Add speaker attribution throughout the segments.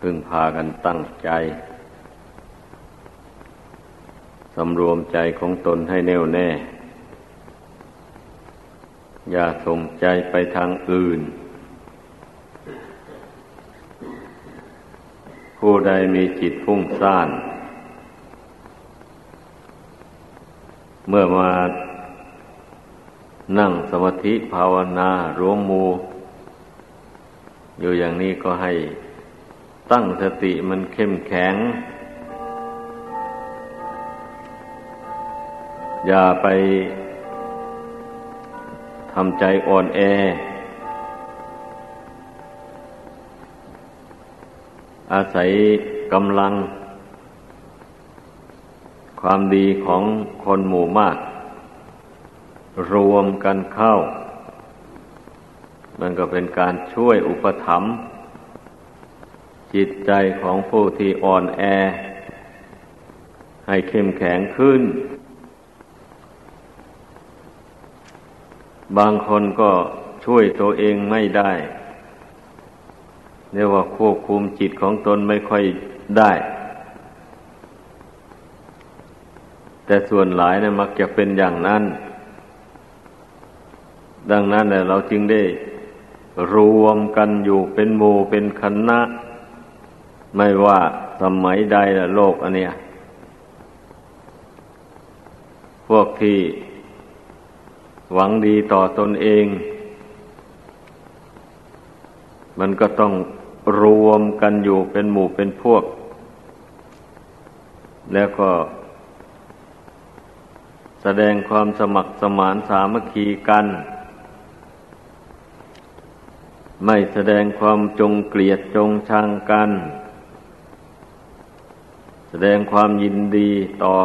Speaker 1: พึ่งพากันตั้งใจ สำรวมใจของตนให้แน่วแน่ อย่าส่งใจไปทางอื่น ผู้ใดมีจิตฟุ้งซ่าน เมื่อมานั่งสมาธิภาวนารวมมู อยู่อย่างนี้ก็ให้ ตั้งสติมันเข้มแข็ง อย่าไปทำใจอ่อนแอ อาศัยกำลัง ความดีของคนหมู่มาก รวมกันเข้า มันก็เป็นการช่วยอุปถัมภ์ จิตใจของผู้ที่อ่อนแอ ให้เข้มแข็งขึ้น บางคนก็ช่วยตัวเองไม่ได้เรียกว่าควบคุมจิตของตนไม่ค่อยได้ แต่ส่วนหลายนะมักจะเป็นอย่างนั้น ดังนั้นเราจึงได้รวมกันอยู่เป็นหมู่เป็นคณะ ไม่ว่าสมัยใดละโลกอันเนี้ยพวกที่หวังดีต่อตนเอง มันก็ต้องรวมกันอยู่เป็นหมู่เป็นพวก แล้วก็ แสดงความสมัครสมานสามัคคีกัน ไม่แสดงความจงเกลียดจงชังกัน แสดงความยินดีต่อ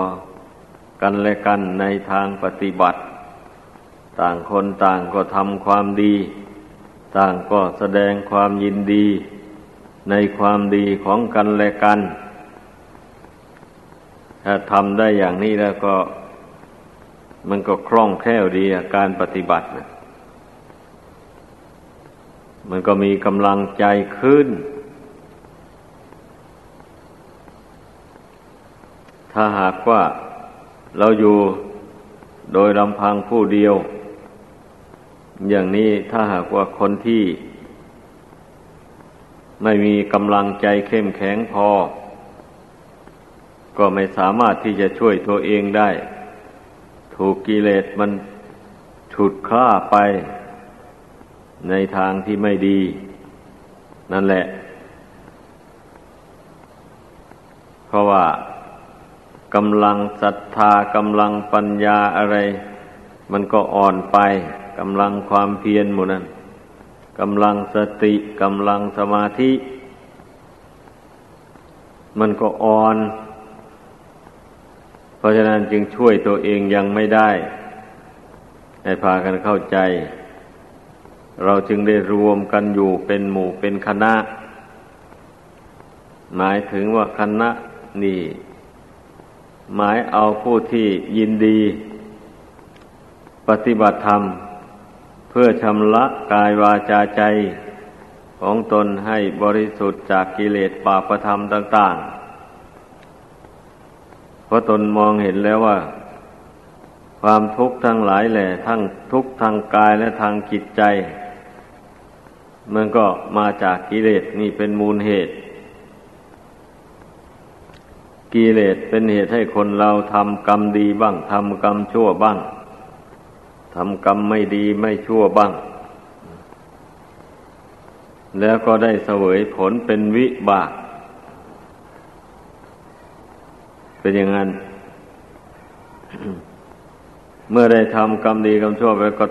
Speaker 1: กันและกันในทางปฏิบัติ ต่างคนต่างก็ทำความดี ต่างก็แสดงความยินดี ในความดีของกันและกัน ถ้าทำได้อย่างนี้แล้วก็ มันก็คล่องแคล่วดีการปฏิบัติมันก็มีกำลังใจขึ้น ถ้าหากว่าเราอยู่โดยลำพังผู้เดียว อย่างนี้ถ้าหากว่าคนที่ ไม่มีกำลังใจเข้มแข็งพอ ก็ไม่สามารถที่จะช่วยตัวเองได้ ถูกกิเลสมันฉุดคล้าไป ในทางที่ไม่ดี นั่นแหละ เพราะว่า กำลังศรัทธากำลังปัญญาอะไร มันก็อ่อนไปกำลังความเพียรหมดนั้นกำลังสติกำลังสมาธิ มันก็อ่อน เพราะฉะนั้นจึงช่วยตัวเองยังไม่ได้ ให้พากันเข้าใจ เราจึงได้รวมกันอยู่เป็นหมู่เป็นคณะ หมายถึงว่าคณะนี่ หมายเอาผู้ที่ยินดี ปฏิบัติธรรม เพื่อชำระกายวาจาใจของตนให้บริสุทธิ์จากกิเลสปาประธรรมต่าง ๆ เพราะตนมองเห็นแล้วว่า ความทุกข์ทั้งหลายแหละทั้งทุกข์ทางกายและทางจิตใจ มันก็มาจากกิเลสนี่เป็นมูลเหตุ กิเลสเป็นเหตุให้คนเราทำกรรมดีบ้างทำกรรมชั่วบ้างทำกรรมไม่ดีไม่ชั่วบ้าง แล้วก็ได้เสวยผลเป็นวิบาก เป็นอย่างนั้น เมื่อได้ทำกรรมดีกรรมชั่วไปก็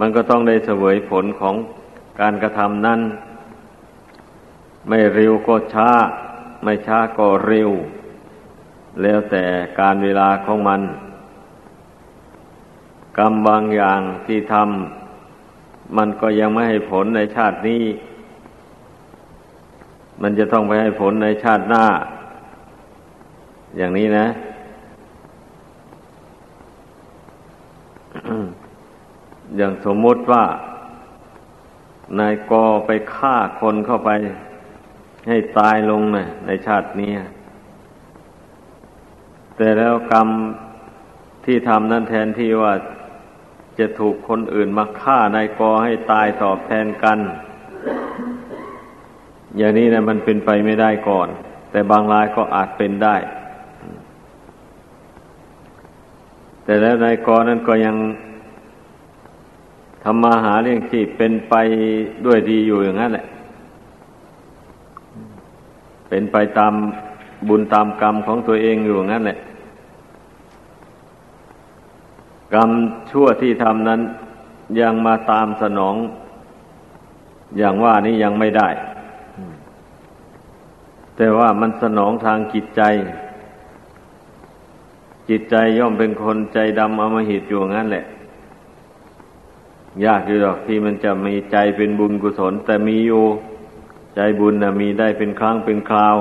Speaker 1: มันก็ต้องได้เสวยผลของการกระทำนั้น ไม่เร็วก็ช้า ไม่ช้าก็เร็ว แล้วแต่การเวลาของมัน กรรมบางอย่างที่ทำมันก็ยังไม่ให้ผลในชาตินี้ มันจะต้องไปให้ผลในชาติหน้า อย่างนี้นะอย่างสมมติว่านายกอไปฆ่าคนเข้าไป ให้ตายลงนะในชาตินี้ แต่แล้วกรรมที่ทำนั้นแทนที่ว่าจะถูกคนอื่นมาฆ่านายกอให้ตายตอบแทนกัน อย่างนี้นะมันเป็นไปไม่ได้ก่อน แต่บางรายก็อาจเป็นได้ แต่แล้วนายกอนั้นก็ยังทำมาหาเลี้ยงชีพเป็นไปด้วยดีอยู่อย่างนั้นแหละ เป็นไปตาม บุญตามกรรมของตัวเองอยู่งั้นแหละ กรรมชั่วที่ทำนั้นยังมาตามสนอง อย่างว่านี้ยังไม่ได้ แต่ว่ามันสนองทางจิตใจ จิตใจย่อมเป็นคนใจดำอมหิตอยู่งั้นแหละ ยากอยู่หรอกที่มันจะมีใจเป็นบุญกุศล แต่มีอยู่ใจบุญนะมีได้เป็นครั้งเป็นคราว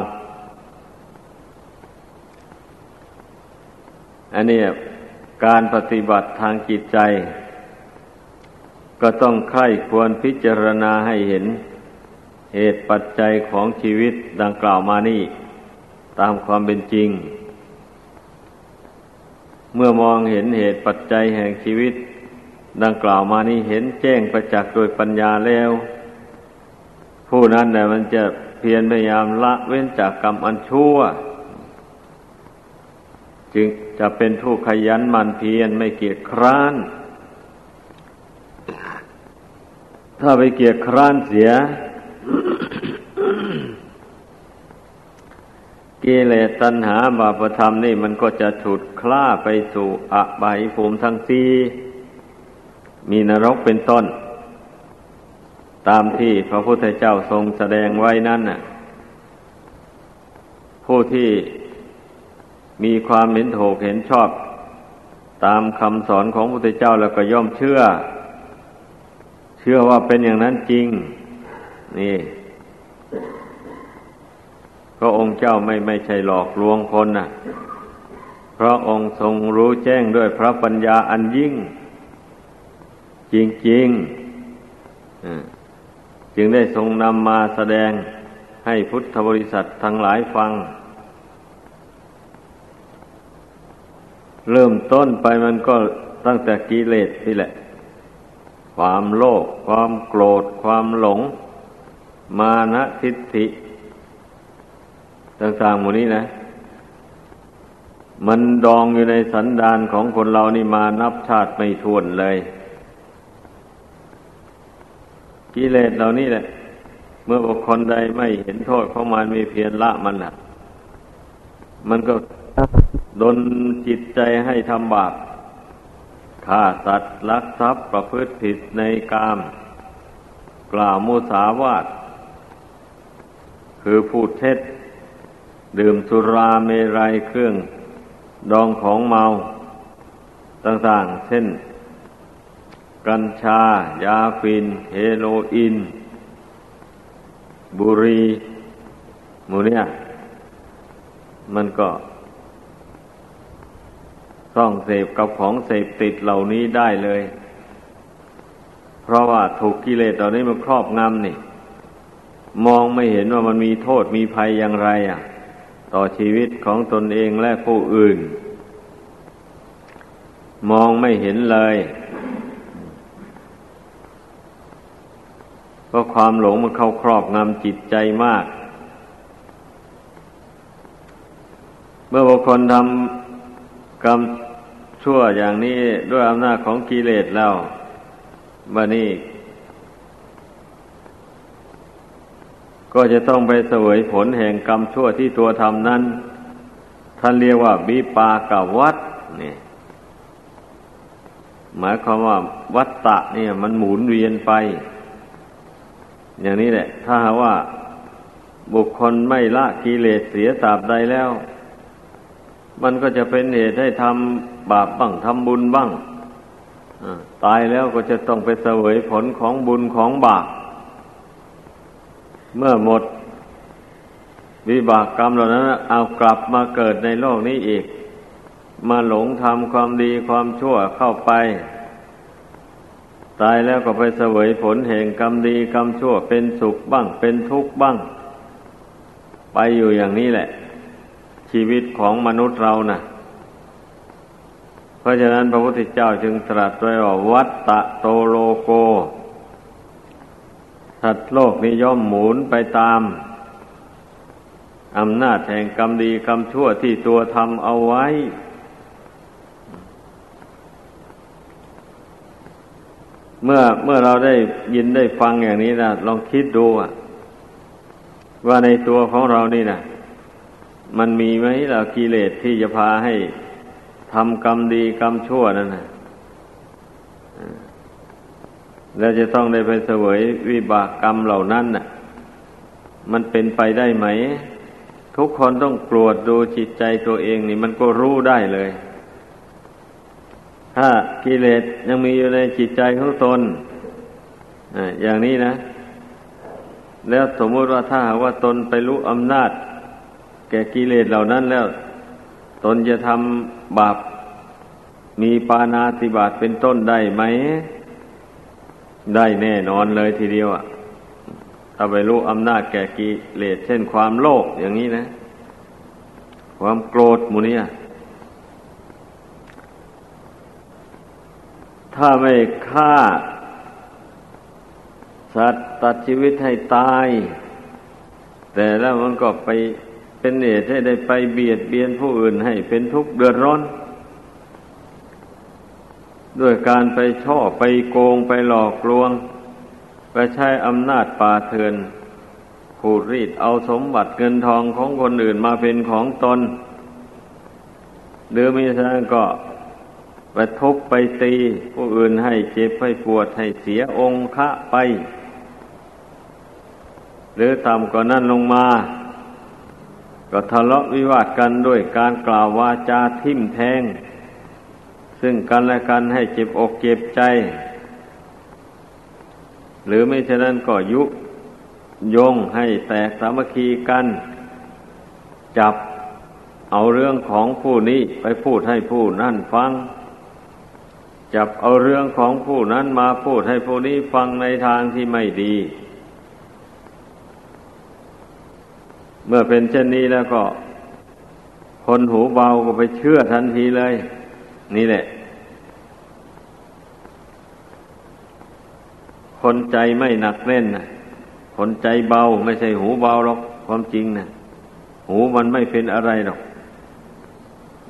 Speaker 1: อันนี้การปฏิบัติทางจิตใจ ก็ต้องใคร่ควรพิจารณาให้เห็น เหตุปัจจัยของชีวิตดังกล่าวมานี่ ตามความเป็นจริง เมื่อมองเห็นเหตุปัจจัยแห่งชีวิต ดังกล่าวมานี่เห็นแจ้งประจักษ์โดยปัญญาแล้ว ผู้นั้นเนี่มันจะเพียรพยายามละเว้นจากกรรมอันชั่ว จึงจะเป็นผู้ขยันมันเพียรไม่เกียจคร้าน ถ้าไปเกียจคร้านเสีย กิเลสตัณหาบาปธรรมนี่มันก็จะฉุดคล้าไปสู่อบายภูมิทั้งสี่มีนรกเป็นต้น ตามที่พระพุทธเจ้าทรงแสดงไว้นั่นน่ะ ผู้ที่ มีความเห็นถูกเห็นชอบ ตามคำสอนของพระพุทธเจ้าแล้วก็ย่อมเชื่อ เชื่อว่าเป็นอย่างนั้นจริง นี่พระองค์เจ้าไม่ไม่ใช่หลอกลวงคนนะเพราะองค์ทรงรู้แจ้งด้วยพระปัญญาอันยิ่ง จริงๆจึงได้ทรงนำมาแสดงให้พุทธบริษัททั้งหลายฟัง เริ่มต้นไปมันก็ตั้งแต่กิเลสนี่แหละ ความโลภความโกรธ ความหลง มานะทิฏฐิ ต่างๆหมดนี้นะ มันดองอยู่ในสันดานของคนเรานี่มานับชาติไม่ทวนเลย กิเลสเหล่านี้แหละ เมื่อบุคคลใดไม่เห็นโทษของมันมีเพียรละมันอะมันก็ ดนจิตใจให้ทำบาปฆ่าสัตว์ลักทรัพย์ประพฤติผิดในกาม กล่าวมุสาวาทคือพูดเท็จ ดื่มสุราเมรัยเครื่อง ดองของเมา ต่างๆ เช่น กัญชา ยาฟิน เฮโรอีน บุรีมูเนี่ย มันก็ ต้องเสพกับของเสพติดเหล่านี้ได้เลย เพราะว่าถูกกิเลสเหล่านี้มันครอบงำนี่ มองไม่เห็นว่ามันมีโทษมีภัยอย่างไรอะ ต่อชีวิตของตนเองและผู้อื่น มองไม่เห็นเลยเพราะความหลงมันเข้าครอบงำจิตใจมาก เมื่อบุคคลทำกรรม ชั่วอย่างนี้ด้วยอำนาจของกิเลสแล้วบันี้ ก็จะต้องไปเสวยผลแห่งกรรมชั่วที่ตัวทำนั้น ท่านเรียกว่าวิปากวัฏนี่หมายความว่าวัตตะเนี่ย มันหมุนเวียนไป อย่างนี้แหละ ถ้าหาว่า บุคคลไม่ละกิเลสเสียสาบใดแล้ว มันก็จะเป็นเหตุให้ทำ บาปบ้างทำบุญบ้างตายแล้วก็จะต้องไปเสวยผลของบุญของบาปเมื่อหมด วิบากกรรมเหล่านั้นเอากลับมาเกิดในโลกนี้อีก มาหลงทำความดีความชั่วเข้าไป ตายแล้วก็ไปเสวยผลแห่งกรรมดีกรรมชั่วเป็นสุขบ้าง เป็นทุกข์บ้าง ไปอยู่อย่างนี้แหละ ชีวิตของมนุษย์เรานะ่ะ เพราะฉะนั้นพระพุทธเจ้าจึงตรัสไว้ว่าวัตตะโตโลโกสัตว์โลกนี้ย่อมหมุนไปตามอำนาจแห่งกรรมดีกรรมชั่วที่ตัวทำเอาไว้ เมื่อเมื่อเราได้ยินได้ฟังอย่างนี้นะลองคิดดูว่าในตัวของเรานี่นะมันมีไหมล่ะกิเลสที่จะพาให้ ทำกรรมดีกรรมชั่วนั่นนะแล้วจะต้องได้ไปเสวยวิบากกรรมเหล่านั้นน่ะ มันเป็นไปได้ไหม ทุกคนต้องตรวจดูจิตใจตัวเองนี่ มันก็รู้ได้เลย ถ้ากิเลสยังมีอยู่ในจิตใจของตนอย่างนี้นะ แล้วสมมติว่าถ้าหากว่าตนไปรู้อำนาจ แก่กิเลสเหล่านั้นแล้ว ตนจะทำบาปมีปานาติบาตเป็นต้นได้ไหม ได้แน่นอนเลยทีเดียวอะถ้าไปรู้อำนาจแก่กิเลสเช่นความโลภอย่างนี้นะ ความโกรธมูเนี่ถ้าไม่ฆ่า สัตว์ตัดชีวิตให้ตาย แต่แล้วมันก็ไป เป็นเหตุให้ได้ไปเบียดเบียนผู้อื่นให้เป็นทุกข์เดือดร้อน ด้วยการไปช่อไปโกงไปหลอกลวง ไปใช้อำนาจป่าเถื่อนขูดรีดเอาสมบัติเงินทองของคนอื่นมาเป็นของตน หรือไม่ใช่ก็ไปทุบไปตี ผู้อื่นให้เจ็บให้ปวดให้เสียองค์ะไป หรือต่ำกว่านั้นลงมา ก็ทะเลาะวิวาทกันด้วยการกล่าววาจาทิ่มแทง ซึ่งกันและกันให้เจ็บอกเจ็บใจ หรือไม่เช่นนั้นก็ยุยงให้แตกสามัคคีกัน จับเอาเรื่องของผู้นี้ไปพูดให้ผู้นั่นฟัง จับเอาเรื่องของผู้นั้นมาพูดให้ผู้นี้ฟังในทางที่ไม่ดี เมื่อเป็นเช่นนี้แล้วก็ คนหูเบาก็ไปเชื่อทันทีเลย นี่แหละ คนใจไม่หนักแน่นนะคนใจเบาไม่ใช่หูเบาหรอกความจริงนะหูมันไม่เป็นอะไรหรอก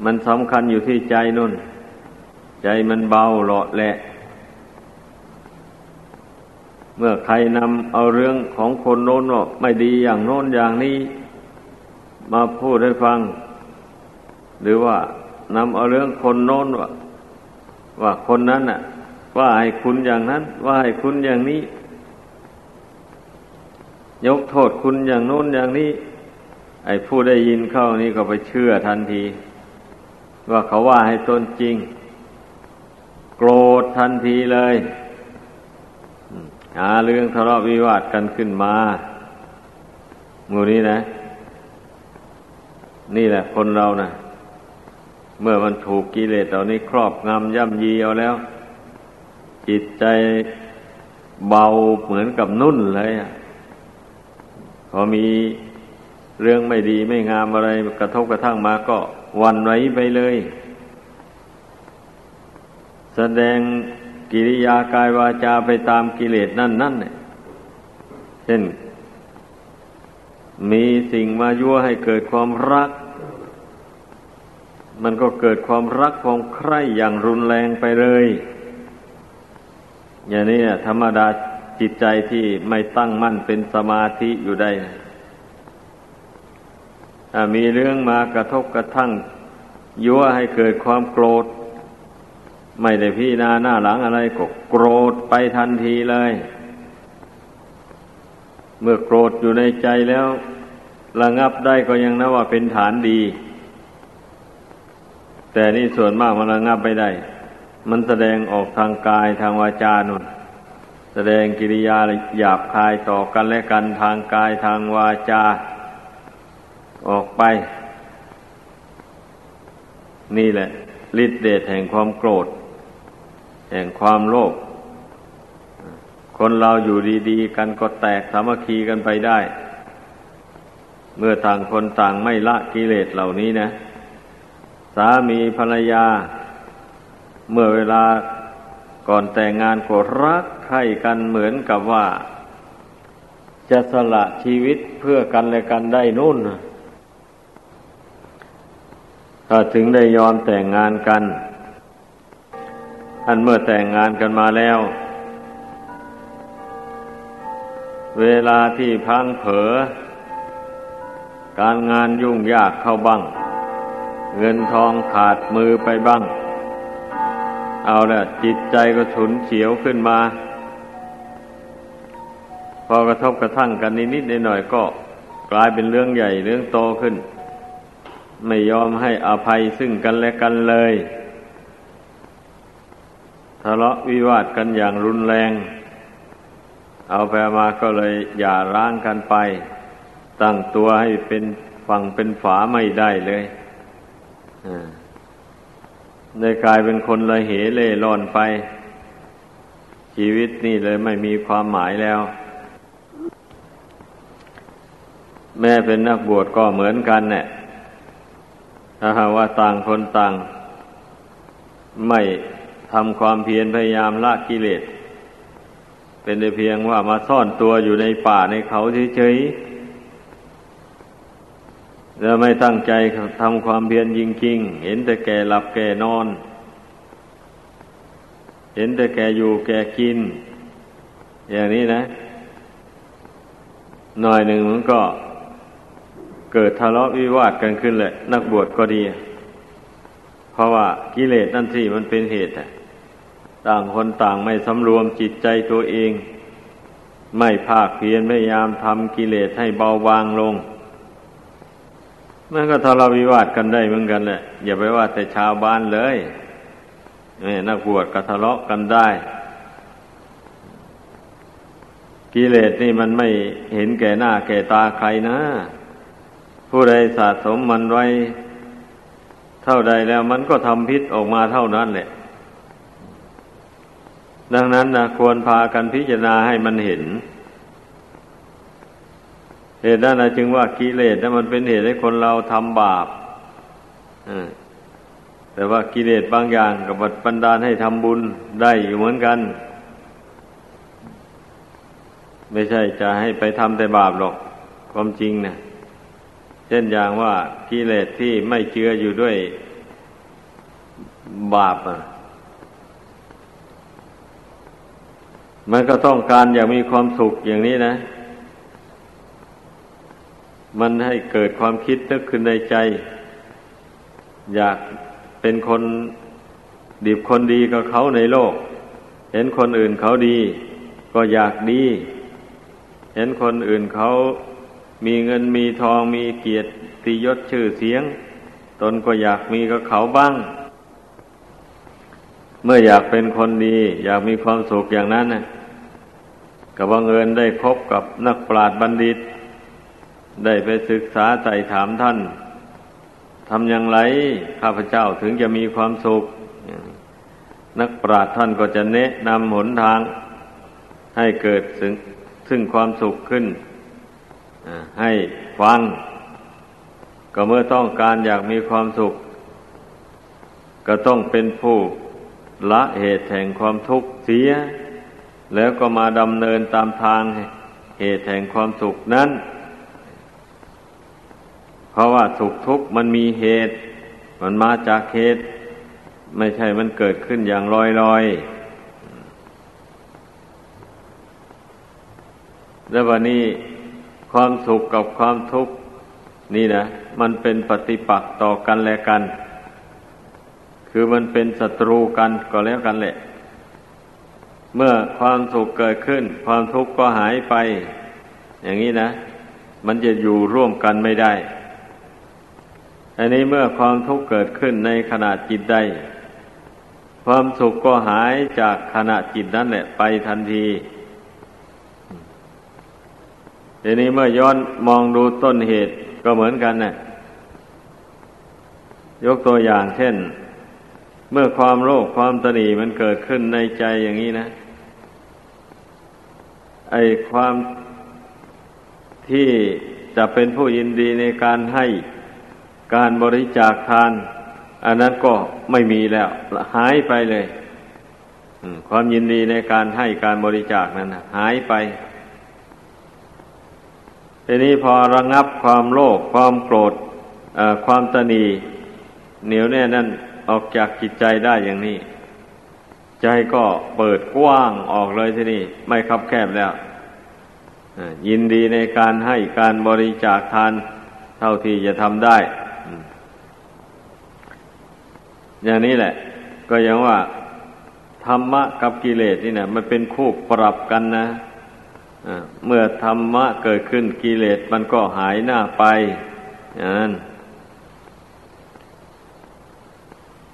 Speaker 1: มันสำคัญอยู่ที่ใจนุ่น ใจมันเบาหลาะแหละ เมื่อใครนำเอาเรื่องของคนโน้นว่าไม่ดีอย่างโน้นอย่างนี้ มาพูดให้ฟัง หรือว่านำเอาเรื่องคนโน้นว่าว่าคนนั้นน่ะ ว่าให้คุณอย่างนั้น ว่าให้คุณอย่างนี้ ยกโทษคุณอย่างโน้นอย่างนี้ ไอ้ผู้ได้ยินเข้านี่ก็ไปเชื่อทันที ว่าเขาว่าให้ตนจริง โกรธทันทีเลยหาเรื่องทะเลาะวิวาทกันขึ้นมามูนี้นะ นี่แหละคนเรานะเมื่อมันถูกกิเลสเหล่านี้ครอบงำย่ำยีเอาแล้ว จิตใจเบาเหมือนกับนุ่นเลยอะพอมีเรื่องไม่ดีไม่งามอะไรกระทบกระทั่งมาก็วันไว้ไปเลย แสดงกิริยากายวาจาไปตามกิเลสนั่นนั่นเนี่ยเช่น มีสิ่งมายั่วให้เกิดความรัก มันก็เกิดความรักความใคร่อย่างรุนแรงไปเลย อย่างนี้ธรรมดาจิตใจที่ไม่ตั้งมั่นเป็นสมาธิอยู่ได้ถ้ามีเรื่องมากระทบกระทั่ง ยั่วให้เกิดความโกรธ ไม่ได้พี่นาหน้าหลังอะไรก็โกรธไปทันทีเลย เมื่อโกรธอยู่ในใจแล้ว ระงับได้ก็ยังนะว่าเป็นฐานดี แต่นี่ส่วนมากมันระงับไม่ได้ มันแสดงออกทางกายทางวาจานุนแสดงกิริยาหยาบคายต่อกันและกันทางกายทางวาจา ออกไป นี่แหละฤทธิเดชแห่งความโกรธ แห่งความโลภคนเราอยู่ดีๆ กันก็แตกสามัคคีกันไปได้ เมื่อต่างคนต่างไม่ละกิเลสเหล่านี้นะ สามีภรรยา เมื่อเวลาก่อนแต่งงานก็รักใคร่กันเหมือนกับว่า จะสละชีวิตเพื่อกันและกันได้นู่น ถ้าถึงได้ยอมแต่งงานกัน อันเมื่อแต่งงานกันมาแล้ว เวลาที่พังเผอการงานยุ่งยากเข้าบ้าง เงินทองขาดมือไปบ้าง เอาละจิตใจก็ฉุนเฉียวขึ้นมา พอกระทบกระทั่งกันนิดๆหน่อยๆก็ กลายเป็นเรื่องใหญ่เรื่องโตขึ้น ไม่ยอมให้อภัยซึ่งกันและกันเลยทะเลาะวิวาทกันอย่างรุนแรง เอาไปมาก็เลยอย่าร้างกันไป ตั้งตัวให้เป็นฝั่งเป็นฝาไม่ได้เลย ได้กลายเป็นคนละเหเล่ร่อนไป ชีวิตนี่เลยไม่มีความหมายแล้ว แม่เป็นนักบวชก็เหมือนกันเนี่ยถ้าหากว่าต่างคนต่าง ไม่ทำความเพียรพยายามละกิเลส เป็นแต่เพียงว่ามาซ่อนตัวอยู่ในป่าในเขาเฉยๆ แล้วไม่ตั้งใจทำความเพียรจริงๆ เห็นแต่แก่หลับแก่นอน เห็นแต่แก่อยู่แก่กิน อย่างนี้นะ หน่อยหนึ่งมันก็เกิดทะเลาะวิวาทกันขึ้นเลยนักบวชก็ดี เพราะว่ากิเลสนั่นสิมันเป็นเหตุต่างคนต่างไม่สำรวมจิตใจตัวเอง ไม่ภาคเพียรพยายามทำกิเลสให้เบาบางลง มันก็ทะเลาะวิวาทกันได้เหมือนกันแหละอย่าไปว่าแต่ชาวบ้านเลยนี่นักบวชก็ทะเลาะกันได้ กิเลสนี่มันไม่เห็นแก่หน้าแก่ตาใครนะ ผู้ใดสะสมมันไว้ เท่าใดแล้วมันก็ทำพิษออกมาเท่านั้นแหละ ดังนั้นนะควรพากันพิจารณาให้มันเห็น เหตุนั้นจึงว่ากิเลสนั้นมันเป็นเหตุให้คนเราทำบาปแต่ว่ากิเลสบางอย่างกับบันดาลให้ทำบุญได้อยู่เหมือนกัน ไม่ใช่จะให้ไปทำแต่บาปหรอก ความจริงเนะี่ยเช่นอย่างว่ากิเลสที่ไม่เชื่ออยู่ด้วยบาปอะมันก็ต้องการอยากมีความสุขอย่างนี้นะ มันให้เกิดความคิดนึกขึ้นในใจ อยากเป็นคนดีบคนดีกับเขาในโลก เห็นคนอื่นเขาดี ก็อยากดี เห็นคนอื่นเขามีเงินมีทองมีเกียรติยศชื่อเสียง ตนก็อยากมีกับเขาบ้าง เมื่ออยากเป็นคนดี อยากมีความสุขอย่างนั้นนะกับบังเอิญได้พบกับนักปราชญ์บัณฑิต ได้ไปศึกษาใส่ถามท่านทำอย่างไรข้าพเจ้าถึงจะมีความสุข นักปราชญ์ท่านก็จะแนะนำหนทาง ให้เกิดซึ่งซึ่งความสุขขึ้นให้ฟัง ก็เมื่อต้องการอยากมีความสุข ก็ต้องเป็นผู้ละเหตุแห่งความทุกข์เสีย แล้วก็มาดำเนินตามทางเหตุแห่งความสุขนั้น เพราะว่าสุขทุกข์มันมีเหตุ มันมาจากเหตุ ไม่ใช่มันเกิดขึ้นอย่างลอยลอยแล้ววันนี้ความสุขกับความทุกข์นี่นะ มันเป็นปฏิปักษ์ต่อกันและกัน คือมันเป็นศัตรูกันก็แล้วกันแหละ เมื่อความสุขเกิดขึ้น ความทุกข์ก็หายไป อย่างนี้นะ มันจะอยู่ร่วมกันไม่ได้ อันนี้เมื่อความทุกข์เกิดขึ้นในขณะจิตใด ความสุขก็หายจากขณะจิตนั้นแหละไปทันทีทีนี้เมื่อย้อนมองดูต้นเหตุก็เหมือนกันนะ่ะยกตัวอย่างเช่น เมื่อความโลภความตนีมันเกิดขึ้นในใจอย่างนี้นะ ไอความที่จะเป็นผู้ยินดีในการให้ การบริจาคทาน อันนั้นก็ไม่มีแล้ว หายไปเลยความยินดีในการให้การบริจาคนั้นหายไปทีนี้พอระงับความโลภความโกรธความตนีเหนียวแน่นั่นออกจากจิตใจได้อย่างนี้ ใจก็เปิดกว้างออกเลยทีนี่ไม่คับแคบแล้วยินดีในการให้การบริจาคทานเท่าที่จะทำได้ อย่างนี้แหละ ก็ยังว่า ธรรมะกับกิเลสนี่นะมันเป็นคู่ปรับกันนะเมื่อธรรมะเกิดขึ้นกิเลสมันก็หายหน้าไปอย่างนั้น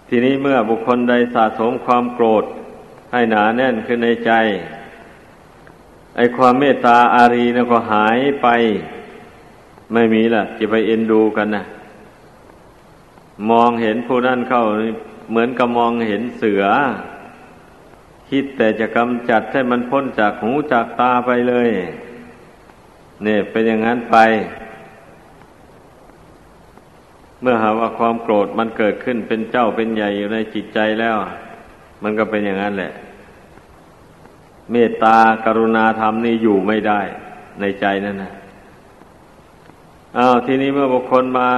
Speaker 1: ทีนี้เมื่อบุคคลใดสะสมความโกรธ ให้หนาแน่นขึ้นในใจไอความเมตตาอารีนะก็หายไป ไม่มีล่ะจะไปเอ็นดูกันนะ มองเห็นผู้นั้นเข้าเหมือนกับมองเห็นเสือ คิดแต่จะกำจัดให้มันพ้นจากหูจากตาไปเลยเนี่ยเป็นอย่างนั้นไป เมื่อหาว่าความโกรธมันเกิดขึ้นเป็นเจ้าเป็นใหญ่อยู่ในจิตใจแล้ว มันก็เป็นอย่างนั้นแหละ เมตตากรุณาธรรมนี่อยู่ไม่ได้ในใจนั่นนะอ้าวทีนี้เมื่อบุคคลมา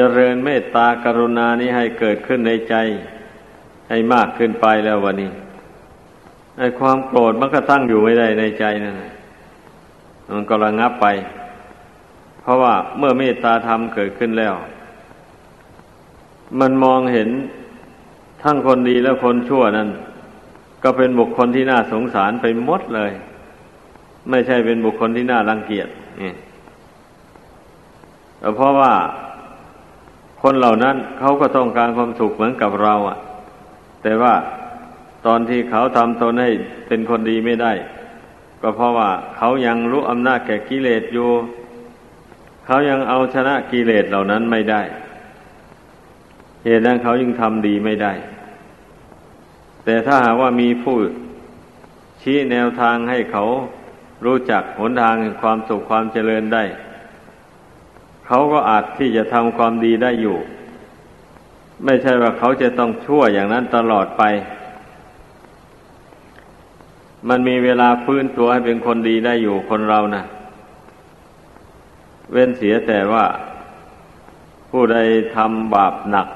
Speaker 1: เจริญเมตตากรุณานี้ให้เกิดขึ้นในใจ ให้มากขึ้นไปแล้ววันนี้ไอ้ความโกรธมันก็ตั้งอยู่ไม่ได้ในใจนั่นมันก็ระงับไป เพราะว่าเมื่อเมตตาธรรมเกิดขึ้นแล้ว มันมองเห็นทั้งคนดีและคนชั่วนั้น ก็เป็นบุคคลที่น่าสงสารไปหมดเลย ไม่ใช่เป็นบุคคลที่น่ารังเกียจนี่เพราะว่า คนเหล่านั้นเขาก็ต้องการความสุขเหมือนกับเราอะ่ะ แต่ว่าตอนที่เขาทำตนให้เป็นคนดีไม่ได้ ก็เพราะว่าเขายังรู้อำนาจแก่กิเลสอยู่เขายังเอาชนะกิเลสเหล่านั้นไม่ได้ เหตุนั้นเขายังทำดีไม่ได้ แต่ถ้าหากว่ามีผู้ชี้แนวทางให้เขารู้จักหนทางความสุขความเจริญได้ เขาก็อาจที่จะทำความดีได้อยู่ ไม่ใช่ว่าเขาจะต้องชั่วอย่างนั้นตลอดไป มันมีเวลาฟื้นตัวให้เป็นคนดีได้อยู่คนเรานะ่ะเว้นเสียแต่ว่า ผู้ใดทำบาปหนัก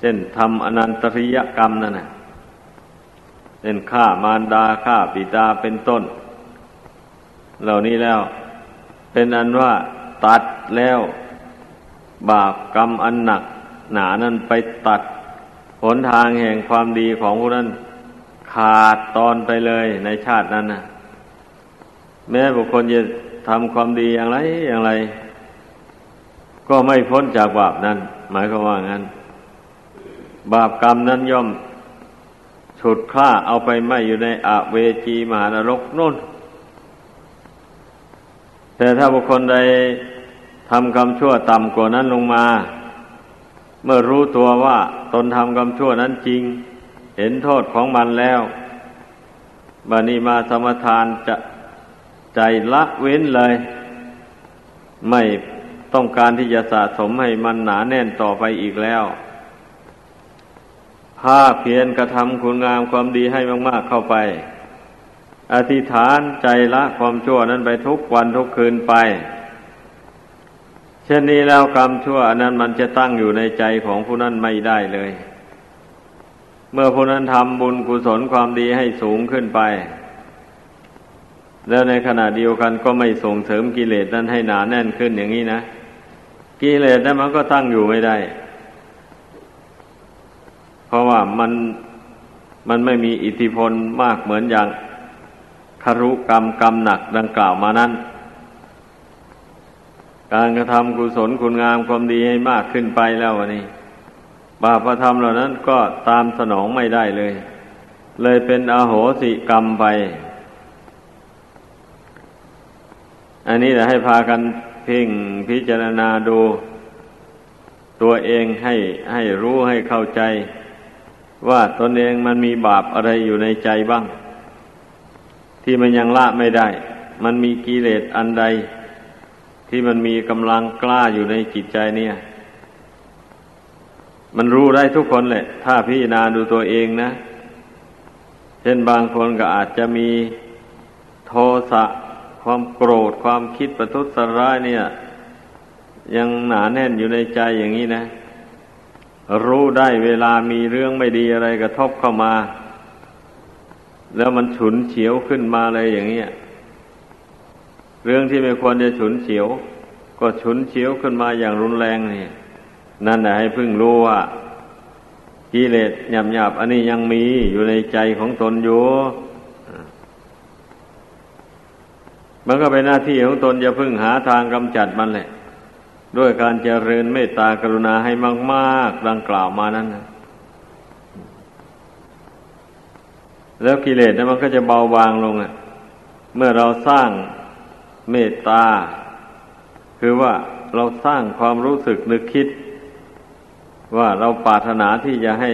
Speaker 1: เช่นทำอนันตริยกรรมนั่นนะเช่นฆ่ามารดาฆ่าปิตาเป็นต้น เหล่านี้แล้ว เป็นอันว่า ตัดแล้ว บาปกรรมอันหนัก หนานั้นไปตัดหนทางแห่งความดีของผู้นั้นขาดตอนไปเลยในชาตินั้นนะแม้บุคคลจะทำความดีอย่างไรอย่างไร ก็ไม่พ้นจากบาปนั้น หมายความว่างั้น บาปกรรมนั้นย่อมฉุดฆ่าเอาไปไม่อยู่ในอเวจีมหานรกนู่น แต่ถ้าบุคคลใดทำกรรมชั่วต่ำกว่านั้นลงมา เมื่อรู้ตัวว่าตนทำกรรมชั่วนั้นจริง เห็นโทษของมันแล้วบานีมาสมทานจะใจละเว้นเลย ไม่ต้องการที่จะสะสมให้มันหนาแน่นต่อไปอีกแล้วภาเพียรกระทำคุณงามความดีให้มาก ๆเข้าไป อธิษฐานใจละความชั่วนั้นไปทุกวันทุกคืนไป เช่นนี้แล้วกรรมชั่วนั้นมันจะตั้งอยู่ในใจของผู้นั้นไม่ได้เลย เมื่อผู้นั้นทำบุญกุศลความดีให้สูงขึ้นไป แล้วในขณะเดียวกันก็ไม่ส่งเสริมกิเลสนั้นให้หนาแน่นขึ้นอย่างนี้นะกิเลสนั้นมันก็ตั้งอยู่ไม่ได้ เพราะว่ามันมันไม่มีอิทธิพลมากเหมือนอย่าง คารุกรรมกรรมหนักดังกล่าวมานั้น การกระทำกุศลคุณงามความดีให้มากขึ้นไปแล้ววันนี้ บาปธรรมเหล่านั้นก็ตามสนองไม่ได้เลย เลยเป็นอโหสิกรรมไป อันนี้แหละให้พากันเพ่งพิจารณาดู ตัวเองให้ให้รู้ให้เข้าใจ ว่าตนเองมันมีบาปอะไรอยู่ในใจบ้าง ที่มันยังละไม่ได้ มันมีกิเลสอันใด ที่มันมีกำลังกล้าอยู่ในจิตใจเนี่ย มันรู้ได้ทุกคนแหละ ถ้าพิจารณาดูตัวเองนะ เช่นบางคนก็อาจจะมีโทสะความโกรธความคิดประทุษร้ายเนี่ย ยังหนาแน่นอยู่ในใจอย่างนี้นะ รู้ได้เวลามีเรื่องไม่ดีอะไรกระทบเข้ามา แล้วมันฉุนเฉียวขึ้นมาเลยอย่างนี้เรื่องที่ไม่ควรจะฉุนเฉียว ก็ฉุนเฉียวขึ้นมาอย่างรุนแรงนี่นั่นแหละให้พึ่งรู้ว่ากิเลสหยาบหยาบอันนี้ยังมีอยู่ในใจของตนอยู่มันก็เป็นหน้าที่ของตนจะพึ่งหาทางกำจัดมันแหละ ด้วยการเจริญเมตตากรุณาให้มาก ๆ ดังกล่าวมานั้นนะ แล้วกิเลสนั้นมันก็จะเบาบางลงอะ เมื่อเราสร้างเมตตา คือว่าเราสร้างความรู้สึกนึกคิด ว่าเราปรารถนาที่จะให้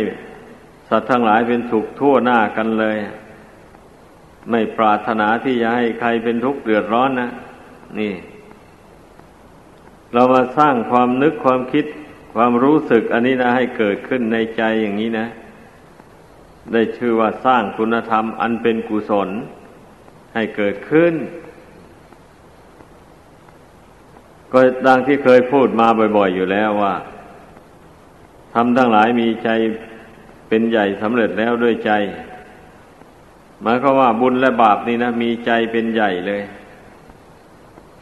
Speaker 1: สัตว์ทั้งหลายเป็นสุขทั่วหน้ากันเลย ไม่ปรารถนาที่จะให้ใครเป็นทุกข์เดือดร้อนนะนี่ เรามาสร้างความนึกความคิด ความรู้สึกอันนี้นะให้เกิดขึ้นในใจอย่างนี้นะ ได้ชื่อว่าสร้างคุณธรรมอันเป็นกุศลให้เกิดขึ้น ก็ดังที่เคยพูดมาบ่อย ๆ อยู่แล้วว่าทำทั้งหลายมีใจเป็นใหญ่สำเร็จแล้วด้วยใจ หมายความว่าบุญและบาปนี่นะ มีใจเป็นใหญ่เลย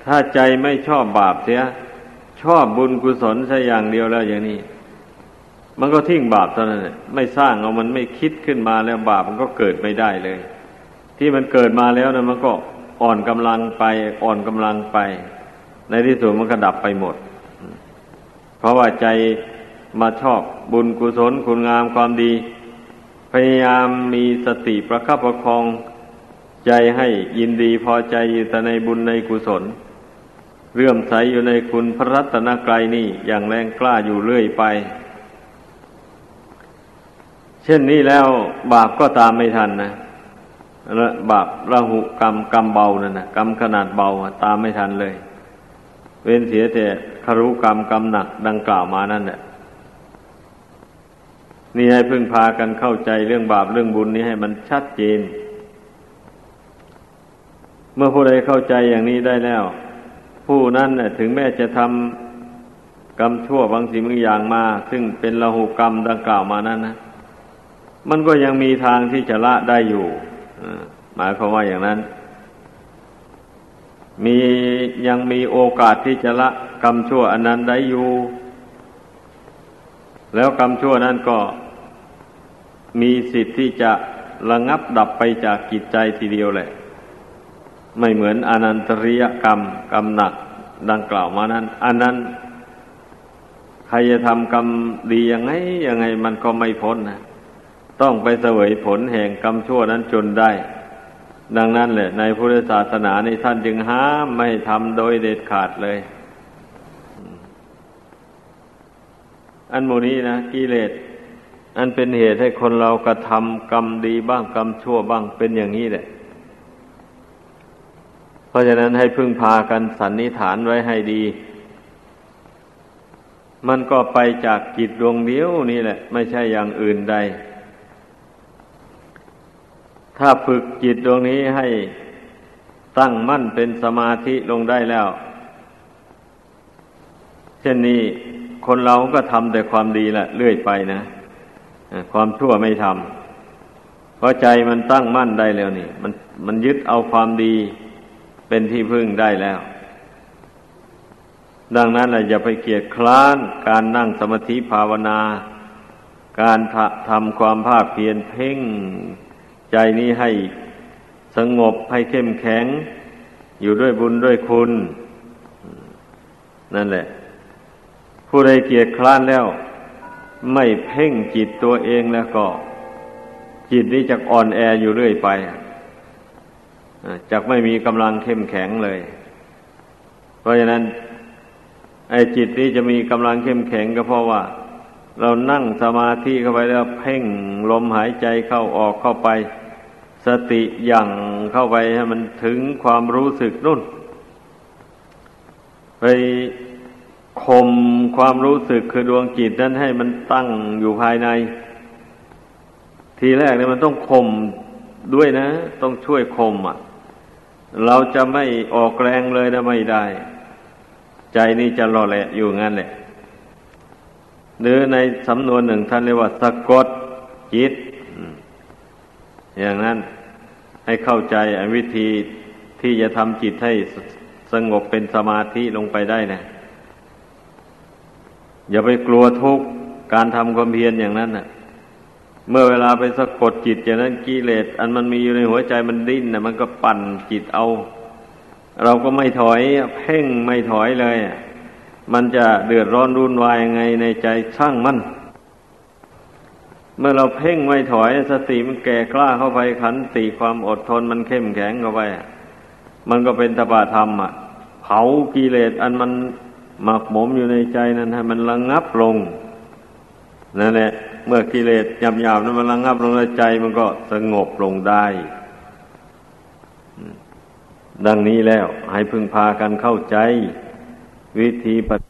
Speaker 1: ถ้าใจไม่ชอบบาปเสีย ชอบบุญกุศลใช่อย่างเดียวแล้วอย่างนี้ มันก็ทิ้งบาปตอนนั้นไม่สร้างเอามันไม่คิดขึ้นมาแล้วบาปมันก็เกิดไม่ได้เลย ที่มันเกิดมาแล้วนะมันก็อ่อนกำลังไป อ่อนกำลังไป ในที่สุดมันก็ดับไปหมด เพราะว่าใจมาชอบบุญกุศลคุณงามความดี พยายามมีสติประคับประคอง ใจให้ยินดีพอใจอยู่แต่ในบุญในกุศล เรื่อมใสอยู่ในคุณพระรัตนกรัยนี่อย่างแรงกล้าอยู่เรื่อยไป เช่นนี้แล้วบาปก็ตามไม่ทันนะบาประหุกรรมกรรมเบานั่นนะกรรมขนาดเบาตามไม่ทันเลย เว้นเสียแต่คารุกรรมกรรมหนักดังกล่าวมานั่นแหละนี่ให้พึ่งพากันเข้าใจเรื่องบาปเรื่องบุญนี้ให้มันชัดเจน เมื่อผู้ใดเข้าใจอย่างนี้ได้แล้ว ผู้นั้นน่ถึงแม้จะทำกรรมชั่วบางสิ่งบางอย่างมา ซึ่งเป็นละหุกรรมดังกล่าวมานั้นนะ มันก็ยังมีทางที่จะละได้อยู่หมายความว่าอย่างนั้น มียังมีโอกาสที่จะละกรรมชั่วอันนั้นได้อยู่ แล้วกรรมชั่วนั้นก็มีสิทธิ์ที่จะระงับดับไปจากกิจใจทีเดียวแหละ ไม่เหมือนอนันตริยกรรม กรรมหนักดังกล่าวมานั้น อันนั้นใครจะทำกรรมดียังไงยังไงมันก็ไม่พ้นนะ ต้องไปเสวยผลแห่งกรรมชั่วนั้นจนได้ ดังนั้นแหละ ในพุทธศาสนาในท่านจึงห้ามไม่ทำโดยเด็ดขาดเลย อันโมนี้นะกิเลสอันเป็นเหตุให้คนเรากระทำกรรมดีบ้างกรรมชั่วบ้างเป็นอย่างนี้แหละ เพราะฉะนั้นให้พึ่งพากันสันนิฐานไว้ให้ดี มันก็ไปจากจิตดวงเดียวนี่แหละ ไม่ใช่อย่างอื่นใด ถ้าฝึกจิตดวงนี้ให้ตั้งมั่นเป็นสมาธิลงได้แล้ว เช่นนี้คนเราก็ทำแต่ความดีแหละเรื่อยไปนะ ความชั่วไม่ทำเพราะใจมันตั้งมั่นได้แล้วนี่ มันมันยึดเอาความดีเป็นที่พึ่งได้แล้ว ดังนั้นแหละอย่าไปเกียดคร้านการนั่งสมาธิภาวนา การทำความภาคเพียรเพ่ง ใจนี้ให้สงบให้เข้มแข็ง อยู่ด้วยบุญด้วยคุณ นั่นแหละ ผู้ใดเกียจคร้านแล้ว ไม่เพ่งจิตตัวเองแล้วก็ จิตนี้จะอ่อนแออยู่เรื่อยไปจะไม่มีกำลังเข้มแข็งเลย เพราะฉะนั้น ไอ้จิตนี้จะมีกำลังเข้มแข็งก็เพราะว่า เรานั่งสมาธิเข้าไปแล้วเพ่งลมหายใจเข้าออกเข้าไป สติอย่งเข้าไปให้มันถึงความรู้สึกนุ่น ไปข่มความรู้สึกคือดวงจิตนั้นให้มันตั้งอยู่ภายใน ทีแรกเนี่ยมันต้องข่มด้วยนะ ต้องช่วยข่มอะ เราจะไม่ออกแรงเลยนะไม่ได้ ใจนี่จะรอแหละอยู่งั้นแหละหรือในสำนวนหนึ่งท่านเรียกว่าสะกดจิต อย่างนั้นให้เข้าใจวิธีที่จะทำจิตให้สงบเป็นสมาธิลงไปได้นะอย่าไปกลัวทุกข์การทำความเพียรอย่างนั้นนะ่ะเมื่อเวลาไปสะกดจิตอย่างนั้นกิเลสอันมันมีอยู่ในหัวใจมันดิ้นนะมันก็ปั่นจิตเอา เราก็ไม่ถอยเพ่งไม่ถอยเลย มันจะเดือดร้อนรุนวายยังไงในใจช่างมัน เมื่อเราเพ่งไม่ถอยสติมันแก่กล้าเข้าไปขันติความอดทนมันเข้มแข็งเข้าไปมันก็เป็นตบะธรรมอะเผากิเลสอันมันหมักหมมอยู่ในใจนั้นให้มันระงงับลงนั่นแหละเมื่อกิเลสหยาบๆนั้นมันระงงับลงในใจมันก็สงบลงได้ดังนี้แล้วให้พึงพากันเข้าใจ วิธีปฏิ